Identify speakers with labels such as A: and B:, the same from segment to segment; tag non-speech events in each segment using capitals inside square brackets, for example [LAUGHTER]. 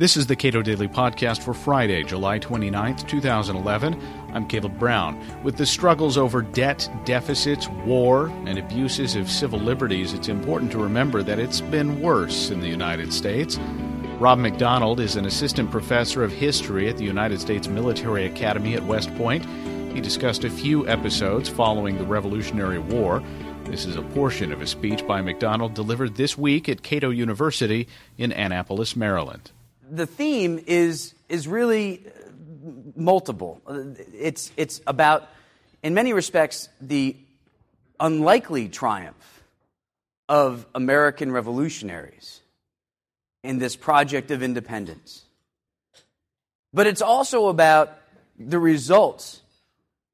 A: This is the Cato Daily Podcast for Friday, July 29th, 2011. I'm Caleb Brown. With the struggles over debt, deficits, war, and abuses of civil liberties, it's important to remember that it's been worse in the United States. Rob McDonald is an assistant professor of history at the United States Military Academy at West Point. He discussed a few episodes following the Revolutionary War. This is a portion of a speech by McDonald delivered this week at Cato University in Annapolis, Maryland
B: the theme is, is really multiple. It's, it's about, in many respects, the unlikely triumph of American revolutionaries in this project of independence. But it's also about the results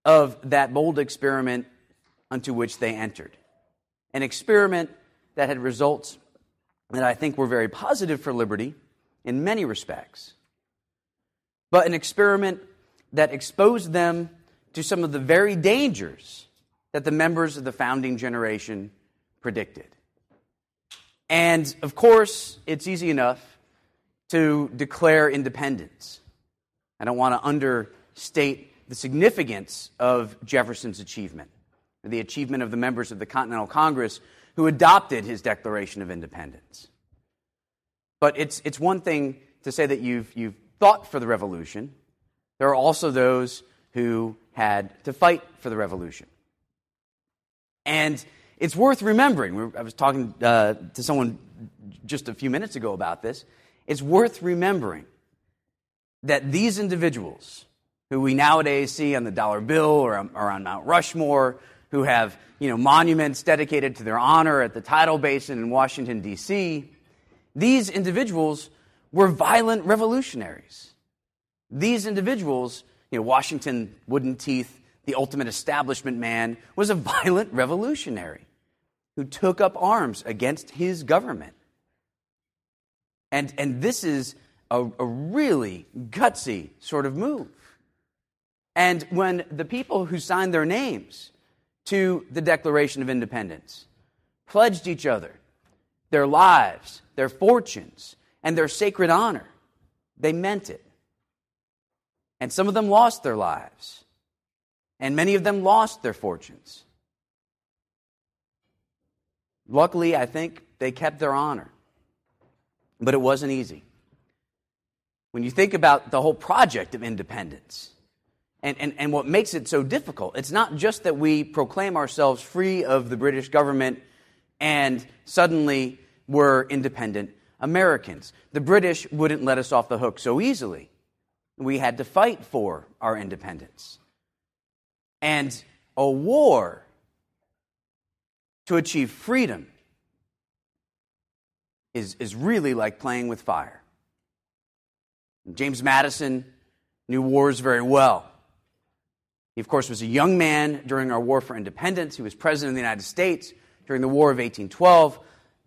B: of that bold experiment unto which they entered. An experiment that had results that I think were very positive for liberty in many respects, but an experiment that exposed them to some of the very dangers that the members of the founding generation predicted. And of course, it's easy enough to declare independence. I don't want to understate the significance of Jefferson's achievement, the achievement of the members of the Continental Congress who adopted his Declaration of Independence. But it's, it's one thing to say that you've, you've thought for the revolution. There are also those who had to fight for the revolution. And it's worth remembering. I was talking uh, to someone just a few minutes ago about this. It's worth remembering that these individuals, who we nowadays see on the dollar bill or, or on Mount Rushmore, who have you know, monuments dedicated to their honor at the tidal basin in Washington, D.C., these individuals were violent revolutionaries. These individuals, you know, Washington Wooden Teeth, the ultimate establishment man, was a [LAUGHS] violent revolutionary who took up arms against his government. And, and this is a, a really gutsy sort of move. And when the people who signed their names to the Declaration of Independence pledged each other their lives, their fortunes, and their sacred honor. They meant it. And some of them lost their lives, and many of them lost their fortunes. Luckily, I think they kept their honor, but it wasn't easy. When you think about the whole project of independence, and, and, and what makes it so difficult, it's not just that we proclaim ourselves free of the British government and suddenly we're independent Americans. The British wouldn't let us off the hook so easily. We had to fight for our independence. And a war to achieve freedom is, is really like playing with fire. James Madison knew wars very well. He, of course, was a young man during our war for independence. He was president of the United States during the War of 1812.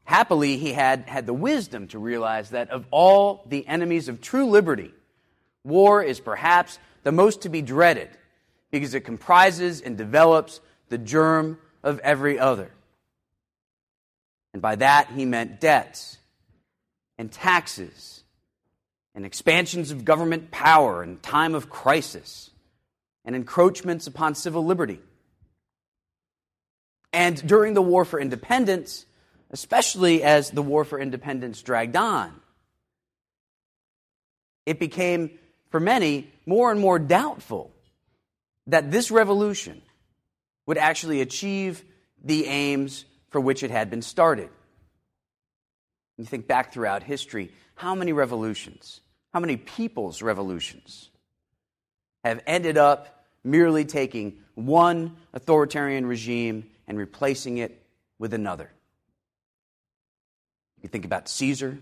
B: Happily, he had, had the wisdom to realize that of all the enemies of true liberty, war is perhaps the most to be dreaded because it comprises and develops the germ of every other. And by that, he meant debts and taxes and expansions of government power in time of crisis and encroachments upon civil liberty. And during the War for Independence, especially as the war for independence dragged on. It became, for many, more and more doubtful that this revolution would actually achieve the aims for which it had been started. You think back throughout history, how many revolutions, how many people's revolutions have ended up merely taking one authoritarian regime and replacing it with another? You can think about Caesar.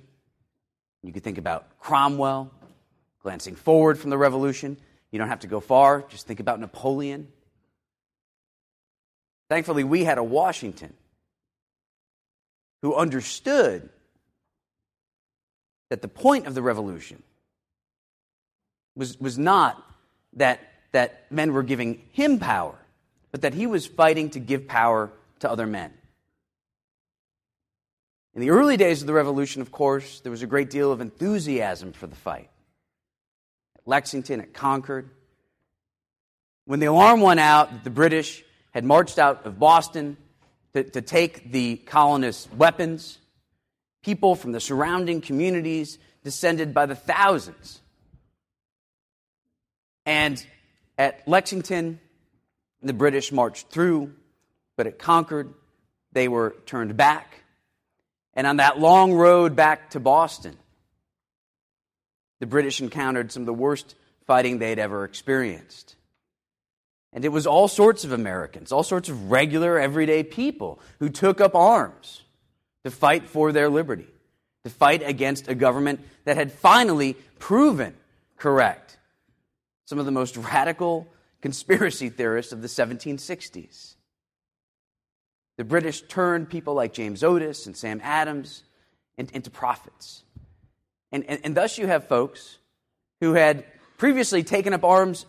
B: You can think about Cromwell, glancing forward from the revolution. You don't have to go far, just think about Napoleon. Thankfully, we had a Washington who understood that the point of the revolution was, was not that, that men were giving him power, but that he was fighting to give power to other men. In the early days of the Revolution, of course, there was a great deal of enthusiasm for the fight. At Lexington, at Concord. When the alarm went out that the British had marched out of Boston to, to take the colonists' weapons, people from the surrounding communities descended by the thousands. And at Lexington, the British marched through, but at Concord. they were turned back. And on that long road back to Boston, the British encountered some of the worst fighting they'd ever experienced. And it was all sorts of Americans, all sorts of regular, everyday people who took up arms to fight for their liberty, to fight against a government that had finally proven correct some of the most radical conspiracy theorists of the 1760s. The British turned people like James Otis and Sam Adams into prophets. And, and, and thus you have folks who had previously taken up arms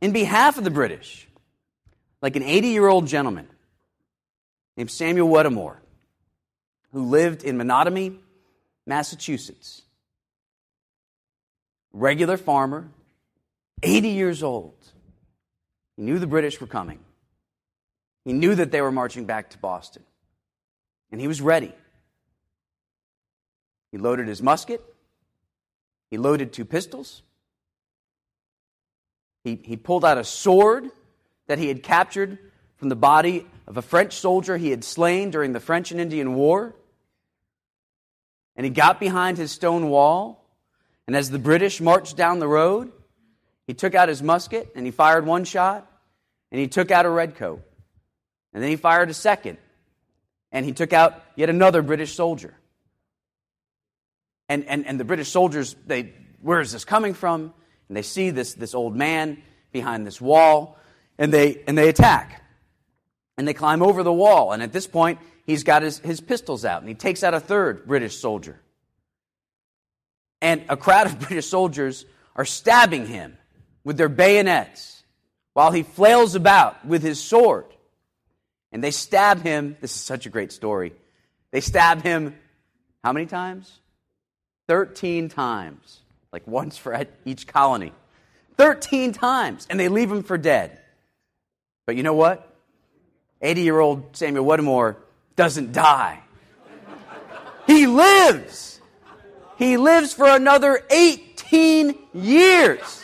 B: in behalf of the British, like an 80 year old gentleman named Samuel Whittemore, who lived in Menotomy, Massachusetts. Regular farmer, 80 years old. He knew the British were coming. He knew that they were marching back to Boston. And he was ready. He loaded his musket. He loaded two pistols. He, he pulled out a sword that he had captured from the body of a French soldier he had slain during the French and Indian War. And he got behind his stone wall. And as the British marched down the road, he took out his musket and he fired one shot. And he took out a redcoat. And then he fired a second. And he took out yet another British soldier. And, and, and the British soldiers, they, where is this coming from? And they see this, this old man behind this wall, and they, and they attack. And they climb over the wall. And at this point, he's got his, his pistols out, and he takes out a third British soldier. And a crowd of [LAUGHS] British soldiers are stabbing him with their bayonets while he flails about with his sword. And they stab him. This is such a great story. They stab him how many times? 13 times. Like once for each colony. 13 times. And they leave him for dead. But you know what? 80 year old Samuel Whittemore doesn't die. He lives. He lives for another 18 years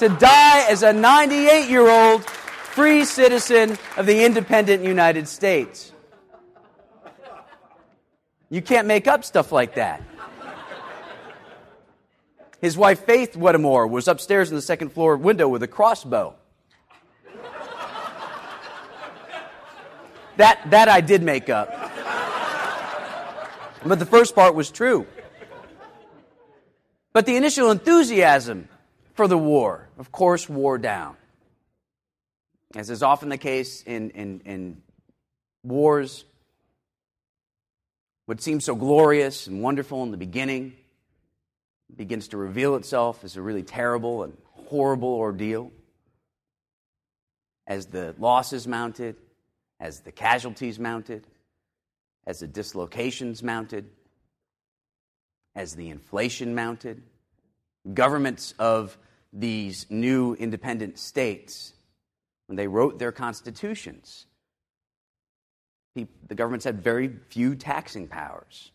B: to die as a 98 year old free citizen of the independent United States. You can't make up stuff like that. His wife, Faith Whittemore, was upstairs in the second floor window with a crossbow. That, that I did make up. But the first part was true. But the initial enthusiasm for the war, of course, wore down. As is often the case in, in, in wars, what seems so glorious and wonderful in the beginning begins to reveal itself as a really terrible and horrible ordeal. As the losses mounted, as the casualties mounted, as the dislocations mounted, as the inflation mounted, governments of these new independent states when they wrote their constitutions. The governments had very few taxing powers.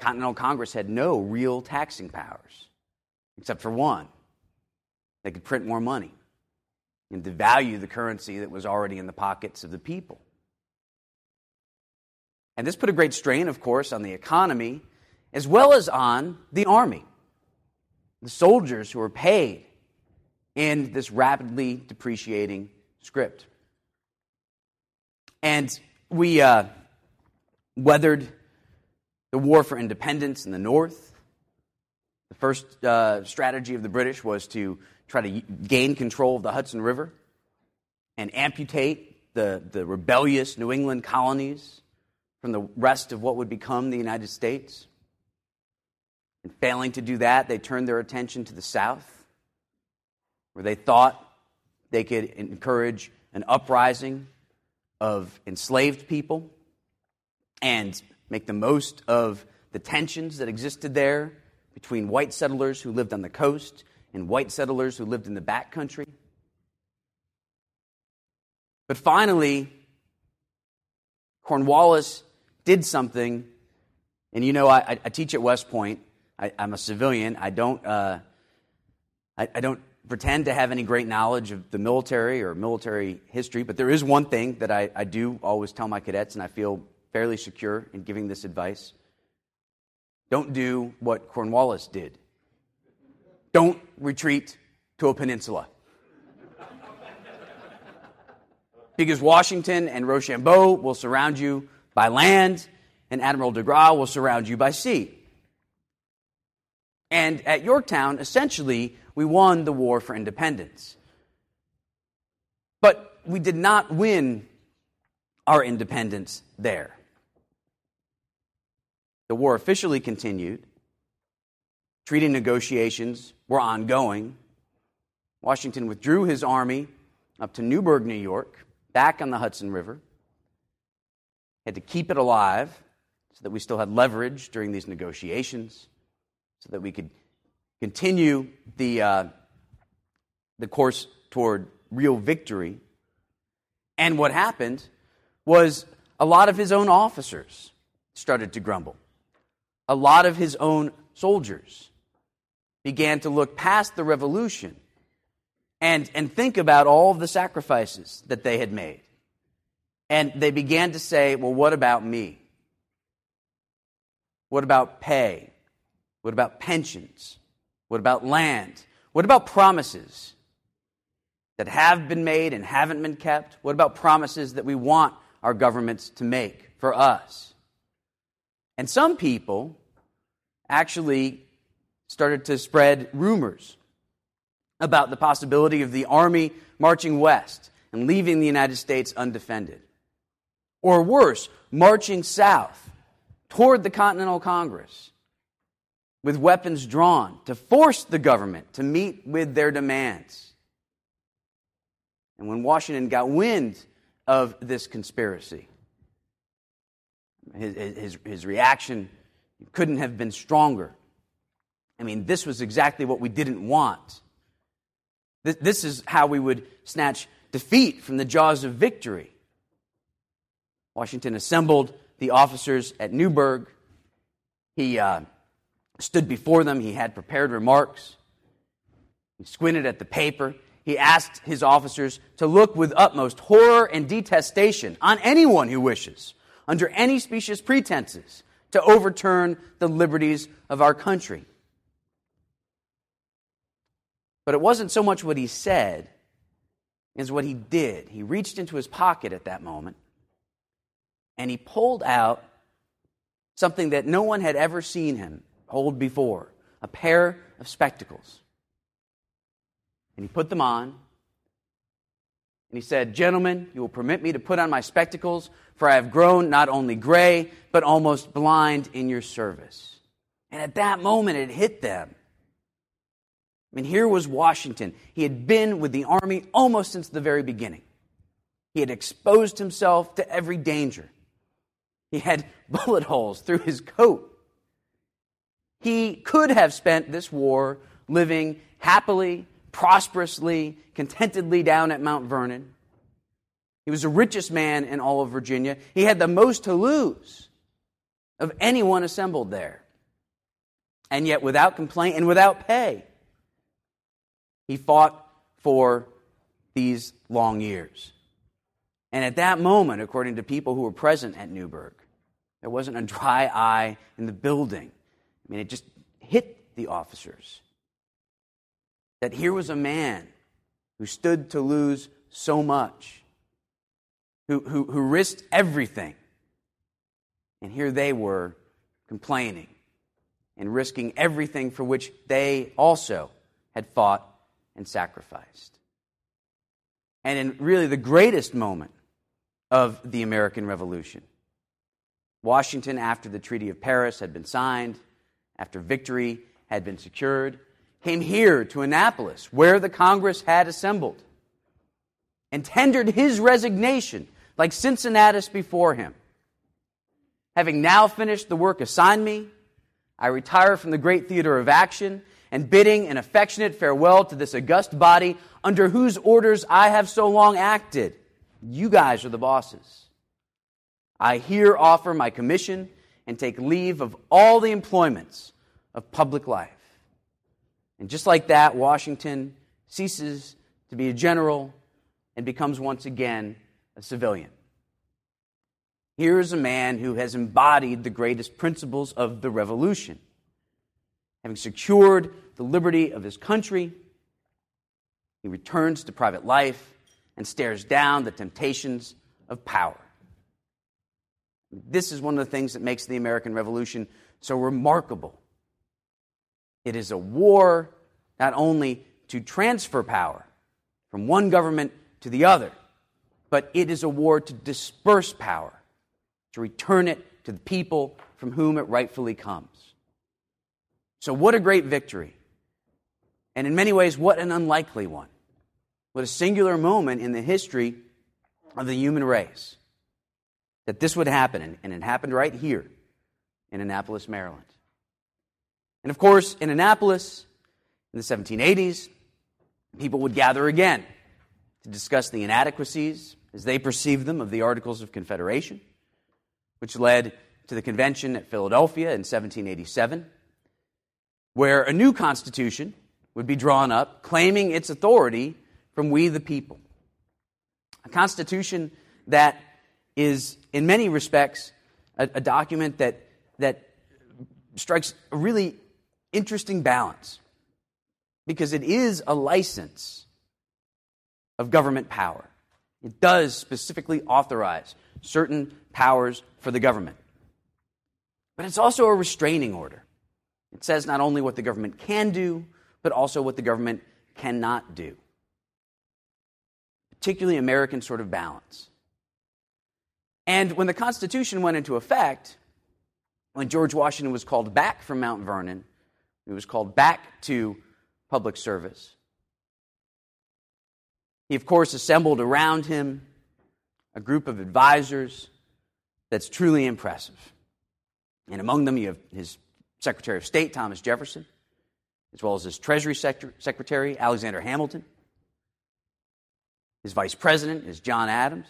B: Continental Congress had no real taxing powers, except for one. They could print more money and devalue the currency that was already in the pockets of the people. And this put a great strain, of course, on the economy as well as on the army. The soldiers who were paid in this rapidly depreciating script. And we uh, weathered the war for independence in the North. The first uh, strategy of the British was to try to gain control of the Hudson River and amputate the, the rebellious New England colonies from the rest of what would become the United States. And failing to do that, they turned their attention to the South, where they thought they could encourage an uprising of enslaved people and make the most of the tensions that existed there between white settlers who lived on the coast and white settlers who lived in the backcountry. But finally, Cornwallis did something, and you know, I, I teach at West Point. I, am a civilian. I don't, uh, I, I don't pretend to have any great knowledge of the military or military history, but there is one thing that I, I do always tell my cadets, and I feel fairly secure in giving this advice. Don't do what Cornwallis did. Don't retreat to a peninsula. because Washington and Rochambeau will surround you by land, and Admiral de Grasse will surround you by sea. And at Yorktown, essentially, we won the war for independence. But we did not win our independence there. The war officially continued. Treaty negotiations were ongoing. Washington withdrew his army up to Newburgh, New York, back on the Hudson River. Had to keep it alive so that we still had leverage during these negotiations, so that we could continue the, uh, the course toward real victory. And what happened was a lot of his own officers started to grumble. A lot of his own soldiers began to look past the revolution and, and think about all of the sacrifices that they had made. And they began to say, well, what about me? What about pay? What about pensions? What about land? What about promises that have been made and haven't been kept? What about promises that we want our governments to make for us? And some people actually started to spread rumors about the possibility of the army marching west and leaving the United States undefended. Or worse, marching south toward the Continental Congress with weapons drawn to force the government to meet with their demands. And when Washington got wind of this conspiracy, his, his, his reaction couldn't have been stronger. I mean, this was exactly what we didn't want. This, this is how we would snatch defeat from the jaws of victory. Washington assembled the officers at Newburgh. He uh, stood before them. He had prepared remarks. He squinted at the paper. He asked his officers to look with utmost horror and detestation on anyone who wishes, under any specious pretenses, to overturn the liberties of our country. But it wasn't so much what he said as what he did. He reached into his pocket at that moment and he pulled out something that no one had ever seen him hold before a pair of spectacles. And he put them on. And he said, Gentlemen, you will permit me to put on my spectacles, for I have grown not only gray, but almost blind in your service. And at that moment, it hit them. I mean, here was Washington. He had been with the army almost since the very beginning. He had exposed himself to every danger. He had [LAUGHS] bullet holes through his coat. He could have spent this war living happily, prosperously, contentedly down at Mount Vernon. He was the richest man in all of Virginia. He had the most to lose of anyone assembled there. And yet, without complaint and without pay, he fought for these long years. And at that moment, according to people who were present at Newburgh, there wasn't a dry eye in the building. I mean, it just hit the officers that here was a man who stood to lose so much, who, who, who risked everything. And here they were complaining and risking everything for which they also had fought and sacrificed. And in really the greatest moment of the American Revolution, Washington, after the Treaty of Paris had been signed, after victory had been secured, came here to Annapolis, where the Congress had assembled, and tendered his resignation like Cincinnatus before him. Having now finished the work assigned me, I retire from the great theater of action and bidding an affectionate farewell to this august body under whose orders I have so long acted. You guys are the bosses. I here offer my commission and take leave of all the employments of public life. And just like that, Washington ceases to be a general and becomes once again a civilian. Here is a man who has embodied the greatest principles of the revolution. Having secured the liberty of his country, he returns to private life and stares down the temptations of power. This is one of the things that makes the American Revolution so remarkable. It is a war not only to transfer power from one government to the other, but it is a war to disperse power, to return it to the people from whom it rightfully comes. So, what a great victory. And in many ways, what an unlikely one. What a singular moment in the history of the human race that this would happen, and it happened right here in Annapolis, Maryland. And of course, in Annapolis, in the 1780s, people would gather again to discuss the inadequacies, as they perceived them, of the Articles of Confederation, which led to the convention at Philadelphia in 1787, where a new constitution would be drawn up claiming its authority from we the people. A constitution that is, in many respects, a, a document that, that strikes a really interesting balance because it is a license of government power. It does specifically authorize certain powers for the government. But it's also a restraining order. It says not only what the government can do, but also what the government cannot do. Particularly American sort of balance. And when the Constitution went into effect, when George Washington was called back from Mount Vernon, he was called back to public service. He, of course, assembled around him a group of advisors that's truly impressive. And among them, you have his Secretary of State, Thomas Jefferson, as well as his Treasury Secretary, Alexander Hamilton. His Vice President is John Adams.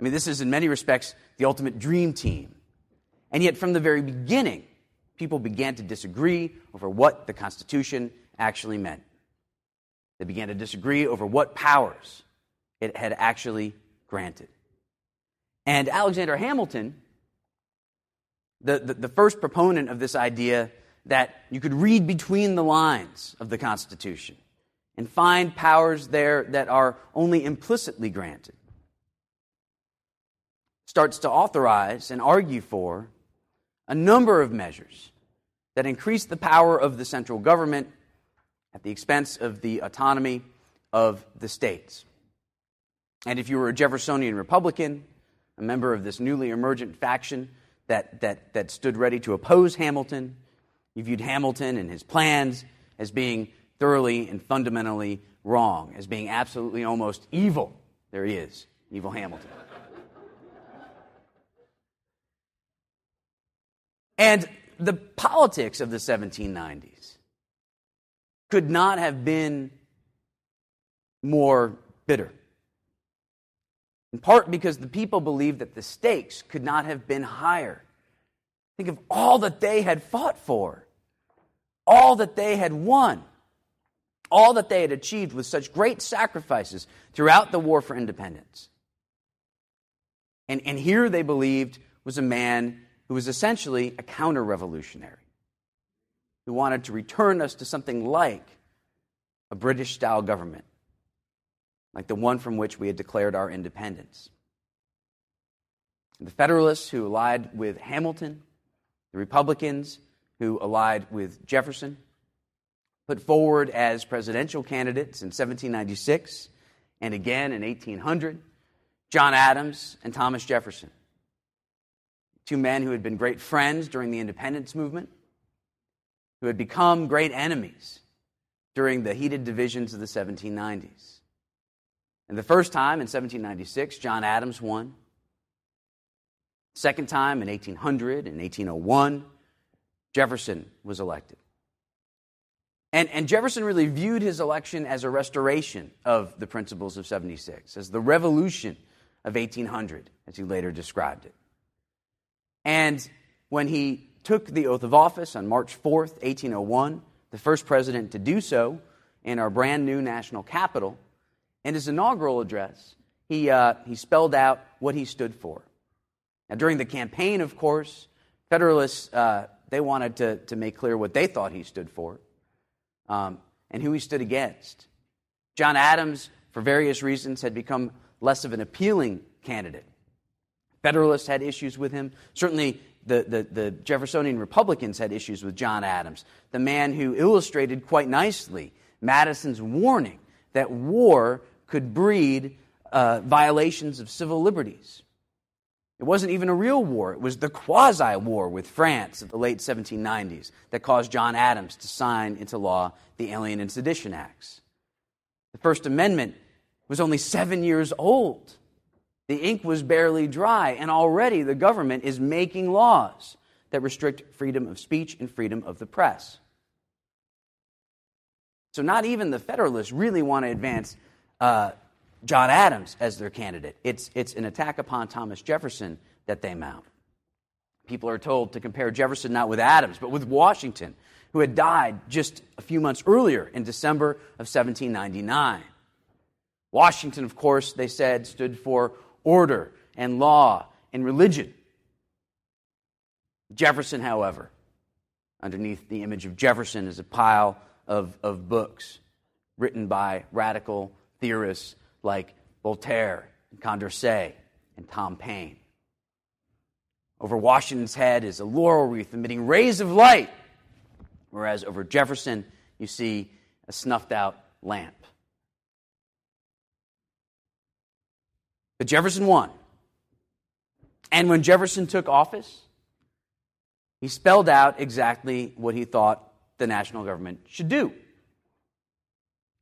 B: I mean, this is in many respects the ultimate dream team. And yet, from the very beginning, people began to disagree over what the Constitution actually meant. They began to disagree over what powers it had actually granted. And Alexander Hamilton, the, the, the, first proponent of this idea that you could read between the lines of the Constitution and find powers there that are only implicitly granted, starts to authorize and argue for a number of measures that increase the power of the central government at the expense of the autonomy of the states. And if you were a Jeffersonian Republican, a member of this newly emergent faction that, that, that stood ready to oppose Hamilton, you viewed Hamilton and his plans as being thoroughly and fundamentally wrong, as being absolutely almost evil. There he is, evil Hamilton. And the politics of the 1790s could not have been more bitter. In part because the people believed that the stakes could not have been higher. Think of all that they had fought for, all that they had won, all that they had achieved with such great sacrifices throughout the war for independence. And, and here they believed was a man who was essentially a counter revolutionary, who wanted to return us to something like a British style government, like the one from which we had declared our independence. The Federalists who allied with Hamilton, the Republicans who allied with Jefferson, put forward as presidential candidates in 1796 and again in 1800 John Adams and Thomas Jefferson two men who had been great friends during the independence movement, who had become great enemies during the heated divisions of the 1790s. And the first time in 1796, John Adams won. Second time in 1800 and 1801, Jefferson was elected. And, and Jefferson really viewed his election as a restoration of the principles of 76, as the revolution of 1800, as he later described it. And when he took the oath of office on March 4th, 1801, the first president to do so in our brand new national capital, in his inaugural address, he, uh, he spelled out what he stood for. Now, during the campaign, of course, Federalists, uh, they wanted to, to make clear what they thought he stood for um, and who he stood against. John Adams, for various reasons, had become less of an appealing candidate. Federalists had issues with him. Certainly, the, the, the, Jeffersonian Republicans had issues with John Adams, the man who illustrated quite nicely Madison's warning that war could breed uh, violations of civil liberties. It wasn't even a real war, it was the quasi war with France of the late 1790s that caused John Adams to sign into law the Alien and Sedition Acts. The First Amendment was only seven years old. The ink was barely dry, and already the government is making laws that restrict freedom of speech and freedom of the press. So, not even the Federalists really want to advance uh, John Adams as their candidate. It's, it's an attack upon Thomas Jefferson that they mount. People are told to compare Jefferson not with Adams, but with Washington, who had died just a few months earlier in December of 1799. Washington, of course, they said, stood for order and law and religion. Jefferson, however, underneath the image of Jefferson is a pile of, of books written by radical theorists like Voltaire and Condorcet and Tom Paine. Over Washington's head is a laurel wreath emitting rays of light, whereas over Jefferson, you see a snuffed out lamp. But Jefferson won. And when Jefferson took office, he spelled out exactly what he thought the national government should do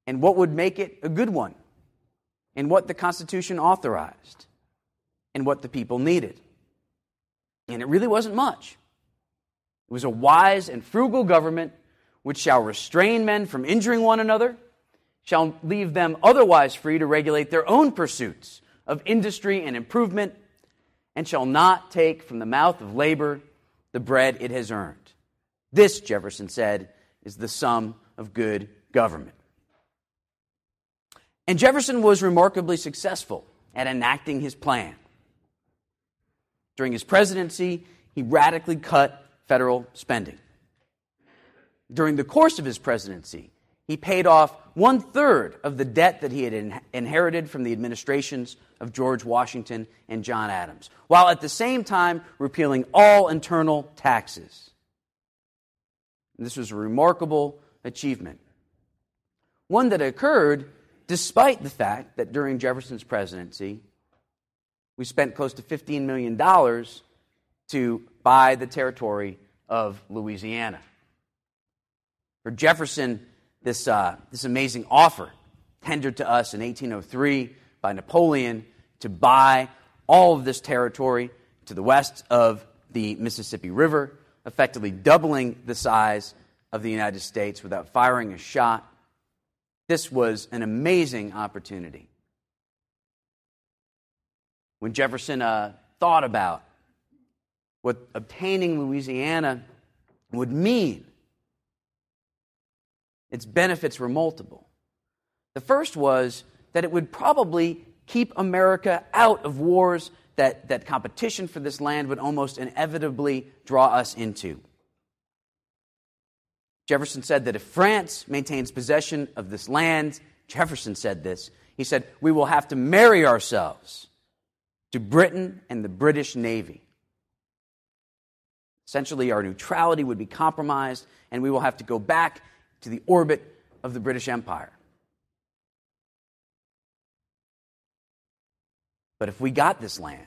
B: and what would make it a good one and what the Constitution authorized and what the people needed. And it really wasn't much. It was a wise and frugal government which shall restrain men from injuring one another, shall leave them otherwise free to regulate their own pursuits of industry and improvement, and shall not take from the mouth of labor the bread it has earned. This, Jefferson said, is the sum of good government. And Jefferson was remarkably successful at enacting his plan. During his presidency, he radically cut federal spending. During the course of his presidency, he paid off one third of the debt that he had in- inherited from the administrations of George Washington and John Adams, while at the same time repealing all internal taxes. This was a remarkable achievement. One that occurred despite the fact that during Jefferson's presidency, we spent close to $15 million to buy the territory of Louisiana. For Jefferson, this, uh, this amazing offer tendered to us in 1803 by Napoleon to buy all of this territory to the west of the Mississippi River, effectively doubling the size of the United States without firing a shot. This was an amazing opportunity. When Jefferson uh, thought about what obtaining Louisiana would mean, its benefits were multiple. The first was that it would probably keep America out of wars that, that competition for this land would almost inevitably draw us into. Jefferson said that if France maintains possession of this land, Jefferson said this, he said, we will have to marry ourselves to Britain and the British Navy. Essentially, our neutrality would be compromised, and we will have to go back to the orbit of the British Empire. But if we got this land,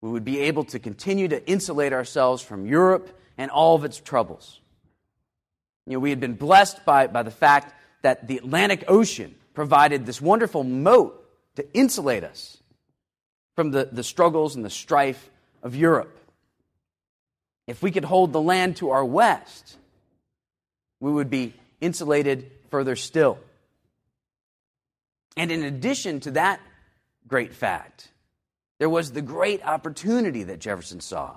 B: we would be able to continue to insulate ourselves from Europe and all of its troubles. You know, we had been blessed by, by the fact that the Atlantic Ocean provided this wonderful moat to insulate us from the, the struggles and the strife of Europe. If we could hold the land to our west, we would be insulated further still. And in addition to that great fact, there was the great opportunity that Jefferson saw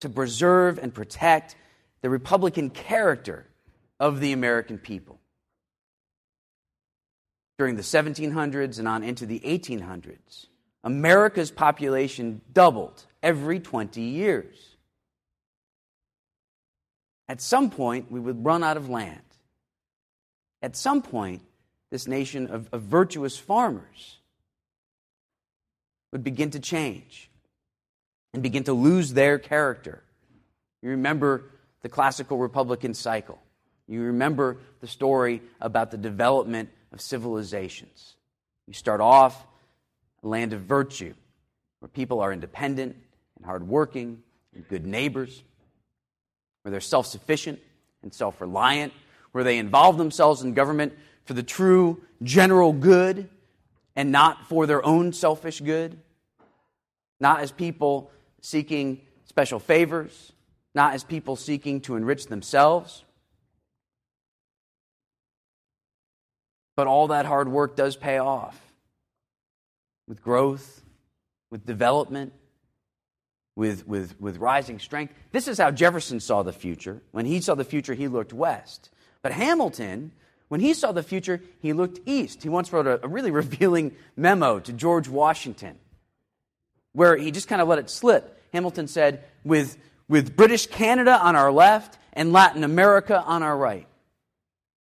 B: to preserve and protect the Republican character of the American people. During the 1700s and on into the 1800s, America's population doubled every 20 years. At some point, we would run out of land. At some point, this nation of, of virtuous farmers would begin to change and begin to lose their character. You remember the classical Republican cycle. You remember the story about the development of civilizations. You start off a land of virtue, where people are independent and hardworking and good neighbors, where they're self sufficient and self reliant, where they involve themselves in government for the true general good and not for their own selfish good, not as people seeking special favors, not as people seeking to enrich themselves. But all that hard work does pay off with growth, with development, with, with, with rising strength. This is how Jefferson saw the future. When he saw the future, he looked west. But Hamilton, when he saw the future, he looked east. He once wrote a, a really [LAUGHS] revealing memo to George Washington where he just kind of let it slip. Hamilton said, with, with British Canada on our left and Latin America on our right.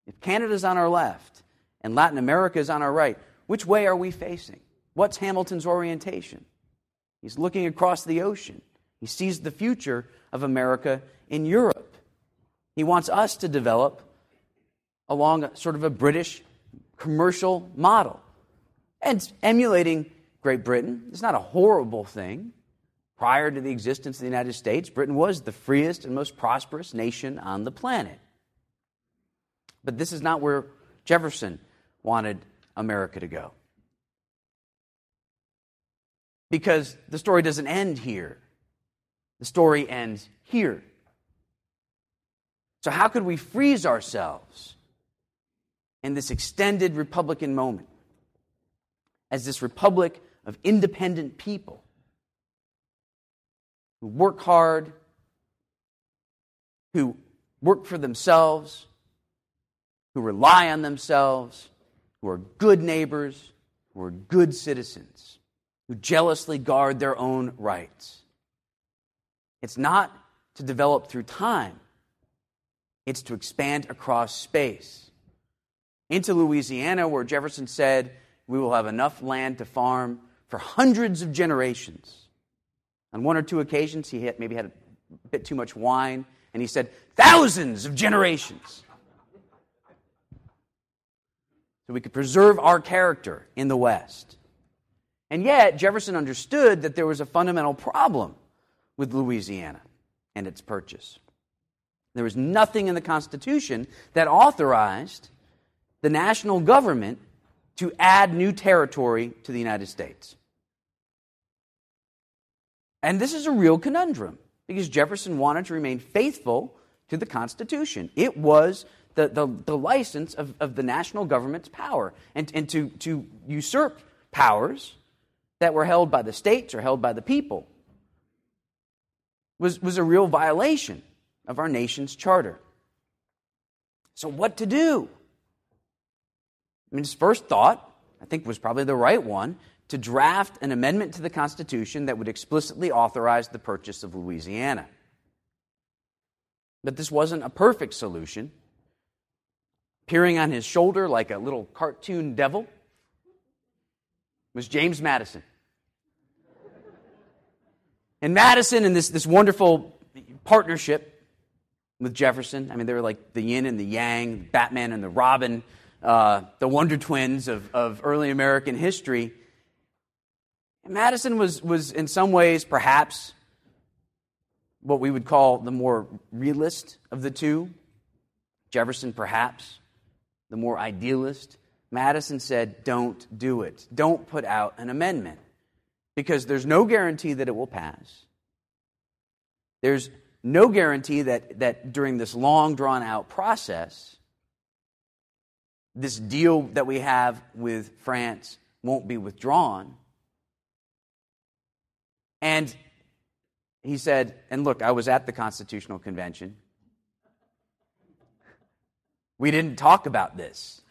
B: If Canada's on our left and Latin America is on our right, which way are we facing? What's Hamilton's orientation? He's looking across the ocean. He sees the future of America in Europe. He wants us to develop along sort of a British commercial model and emulating Great Britain. is not a horrible thing. Prior to the existence of the United States, Britain was the freest and most prosperous nation on the planet. But this is not where Jefferson wanted America to go. Because the story doesn't end here, the story ends here. So, how could we freeze ourselves in this extended Republican moment? As this republic of independent people who work hard, who work for themselves, who rely on themselves, who are good neighbors, who are good citizens, who jealously guard their own rights. It's not to develop through time, it's to expand across space. Into Louisiana, where Jefferson said, We will have enough land to farm for hundreds of generations. On one or two occasions, he had, maybe had a bit too much wine, and he said, thousands of generations. So we could preserve our character in the West. And yet, Jefferson understood that there was a fundamental problem with Louisiana and its purchase. There was nothing in the Constitution that authorized the national government to add new territory to the United States. And this is a real conundrum because Jefferson wanted to remain faithful to the Constitution. It was the, the, the license of, of the national government's power. And, and to, to usurp powers that were held by the states or held by the people was, was a real violation of our nation's charter. So, what to do? I mean, his first thought, I think, was probably the right one to draft an amendment to the Constitution that would explicitly authorize the purchase of Louisiana. But this wasn't a perfect solution. Peering on his shoulder like a little cartoon devil was James Madison. And Madison and this, this wonderful partnership with Jefferson, I mean, they were like the yin and the yang, Batman and the Robin, uh, the Wonder Twins of, of early American history. Madison was, was in some ways perhaps what we would call the more realist of the two. Jefferson, perhaps, the more idealist. Madison said, Don't do it. Don't put out an amendment. because there's no guarantee that it will pass. There's no guarantee that, that during this long, drawn out process, this deal that we have with France won't be withdrawn. And he said, and look, I was at the Constitutional Convention. We didn't talk about this.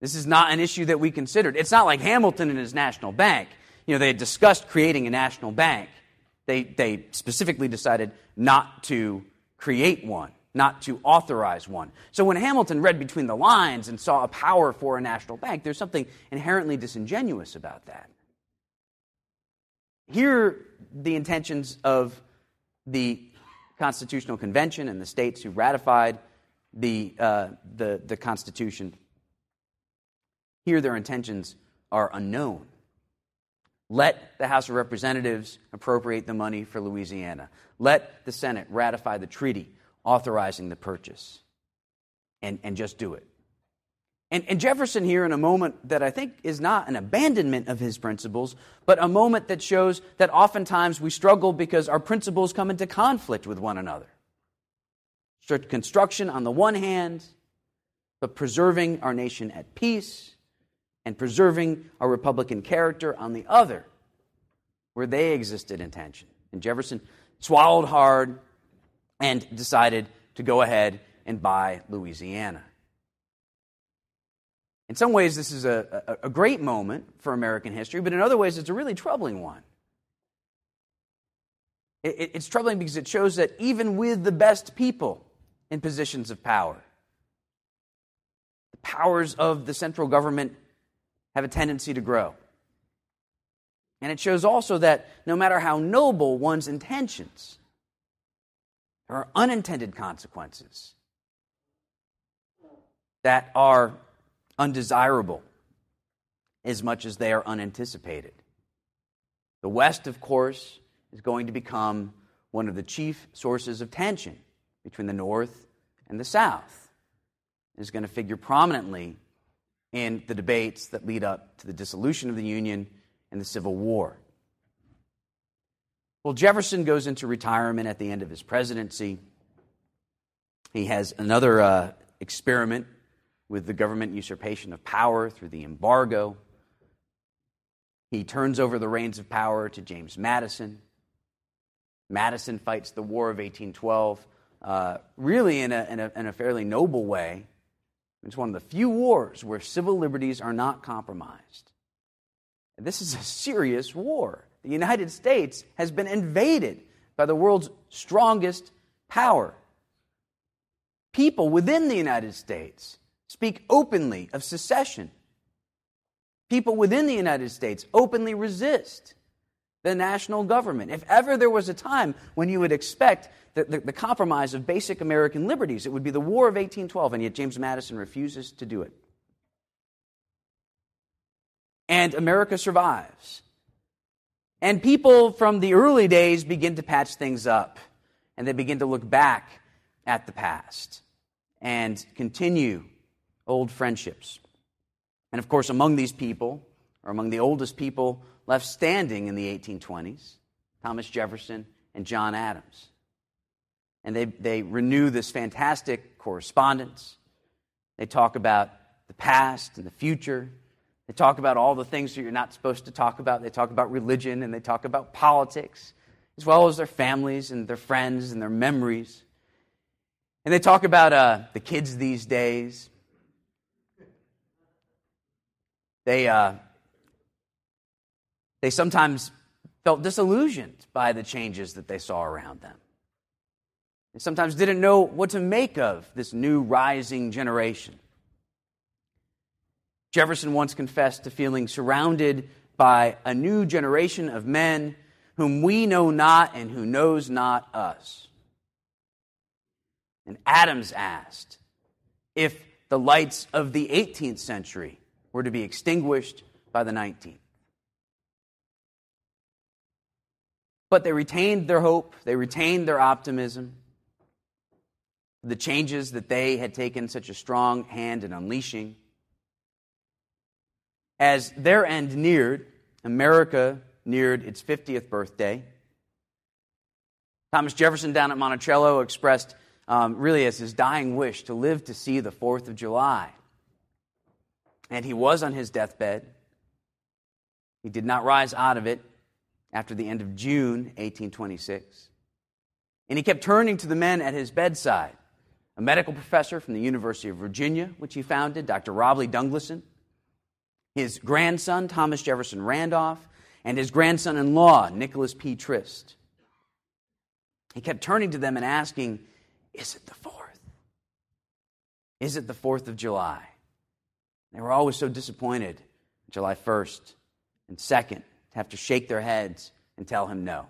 B: This is not an issue that we considered. It's not like Hamilton and his national bank. You know, they had discussed creating a national bank. They, they specifically decided not to create one, not to authorize one. So when Hamilton read between the lines and saw a power for a national bank, there's something inherently disingenuous about that. Here, the intentions of the Constitutional Convention and the states who ratified the, uh, the, the Constitution, here their intentions are unknown. Let the House of Representatives appropriate the money for Louisiana. Let the Senate ratify the treaty authorizing the purchase. And, and just do it. And, and, Jefferson, here, in a moment that I think is not an abandonment of his principles, but a moment that shows that oftentimes we struggle because our principles come into conflict with one another. Construction on the one hand, but preserving our nation at peace and preserving our Republican character on the other, where they existed in tension. And Jefferson swallowed hard and decided to go ahead and buy Louisiana. In some ways, this is a, a, a, great moment for American history, but in other ways, it's a really troubling one. It, it's troubling because it shows that even with the best people in positions of power, the powers of the central government have a tendency to grow. And it shows also that no matter how noble one's intentions, there are unintended consequences that are undesirable as much as they are unanticipated. The West, of course, is going to become one of the chief sources of tension between the North and the South. Is going to figure prominently in the debates that lead up to the dissolution of the Union and the Civil War. Well, Jefferson goes into retirement at the end of his presidency. He has another uh, experiment with the government usurpation of power through the embargo. He turns over the reins of power to James Madison. Madison fights the War of 1812, uh, really in a, in, a, in a fairly noble way. It's one of the few wars where civil liberties are not compromised. This is a serious war. The United States has been invaded by the world's strongest power. People within the United States speak openly of secession. People within the United States openly resist the national government. If ever there was a time when you would expect the, the, the, compromise of basic American liberties, it would be the War of 1812, and yet James Madison refuses to do it. And America survives. And people from the early days begin to patch things up, and they begin to look back at the past and continue old friendships. And of course, among these people, or among the oldest people left standing in the 1820s, Thomas Jefferson and John Adams. And they, they renew this fantastic correspondence. They talk about the past and the future. They talk about all the things that you're not supposed to talk about. They talk about religion and they talk about politics, as well as their families and their friends and their memories. And they talk about uh, the kids these days. They, uh, they sometimes felt disillusioned by the changes that they saw around them. They sometimes didn't know what to make of this new rising generation. Jefferson once confessed to feeling surrounded by a new generation of men whom we know not and who knows not us. And Adams asked if the lights of the 18th century were to be extinguished by the 19th. But they retained their hope, they retained their optimism. The changes that they had taken such a strong hand in unleashing. As their end neared, America neared its 50th birthday. Thomas Jefferson down at Monticello expressed, um, really as his dying wish, to live to see the 4th of July. And he was on his deathbed. He did not rise out of it after the end of June 1826. And he kept turning to the men at his bedside a medical professor from the University of Virginia, which he founded, Dr. Robley Dunglison, his grandson, Thomas Jefferson Randolph, and his grandson in law, Nicholas P. Trist. He kept turning to them and asking, Is it the 4th? Is it the 4th of July? They were always so disappointed, July 1st and 2nd, to have to shake their heads and tell him no.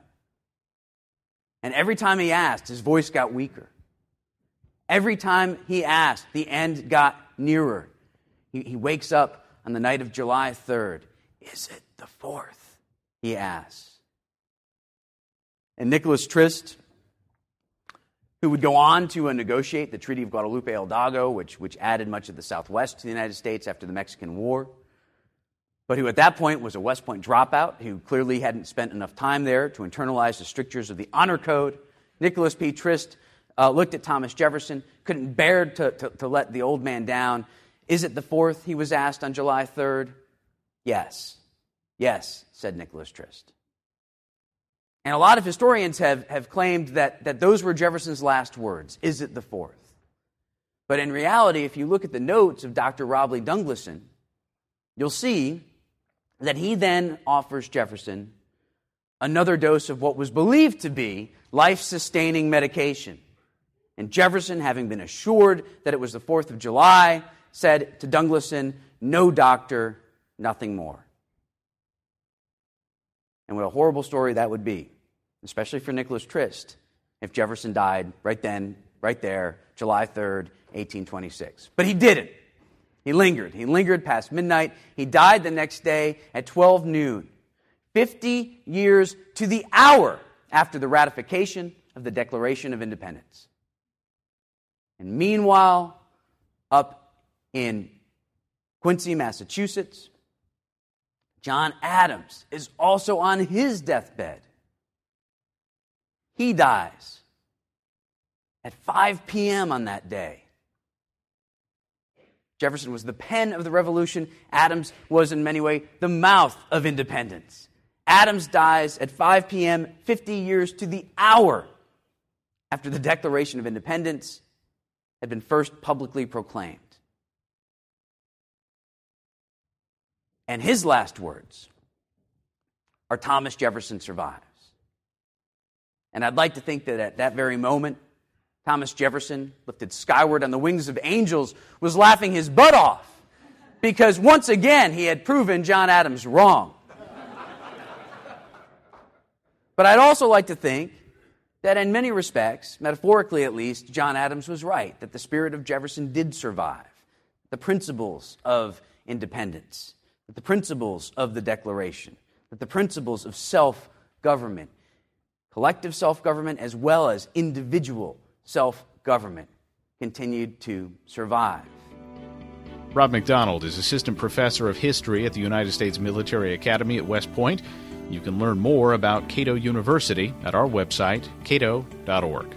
B: And every time he asked, his voice got weaker. Every time he asked, the end got nearer. He, he wakes up on the night of July 3rd. Is it the 4th? He asks. And Nicholas Trist, who would go on to uh, negotiate the Treaty of Guadalupe Hidalgo, which, which added much of the Southwest to the United States after the Mexican War, but who at that point was a West Point dropout, who clearly hadn't spent enough time there to internalize the strictures of the Honor Code. Nicholas P. Trist uh, looked at Thomas Jefferson, couldn't bear to, to, to let the old man down. Is it the 4th, he was asked on July 3rd? Yes. Yes, said Nicholas Trist. And a lot of historians have, have claimed that, that those were Jefferson's last words. Is it the fourth? But in reality, if you look at the notes of Dr. Robley Dunglison, you'll see that he then offers Jefferson another dose of what was believed to be life sustaining medication. And Jefferson, having been assured that it was the 4th of July, said to Dunglison, No doctor, nothing more. And what a horrible story that would be, especially for Nicholas Trist, if Jefferson died right then, right there, July 3rd, 1826. But he didn't. He lingered. He lingered past midnight. He died the next day at 12 noon, 50 years to the hour after the ratification of the Declaration of Independence. And meanwhile, up in Quincy, Massachusetts, John Adams is also on his deathbed. He dies at 5 p.m. on that day. Jefferson was the pen of the revolution. Adams was, in many ways, the mouth of independence. Adams dies at 5 p.m., 50 years to the hour after the Declaration of Independence had been first publicly proclaimed. And his last words are Thomas Jefferson survives. And I'd like to think that at that very moment, Thomas Jefferson, lifted skyward on the wings of angels, was laughing his butt off because once again he had proven John Adams wrong. but I'd also like to think that in many respects, metaphorically at least, John Adams was right, that the spirit of Jefferson did survive. The principles of independence, that the principles of the Declaration, that the principles of self government, collective self government as well as individual self government, continued to survive.
A: Rob McDonald is assistant professor of history at the United States Military Academy at West Point. You can learn more about Cato University at our website, cato.org.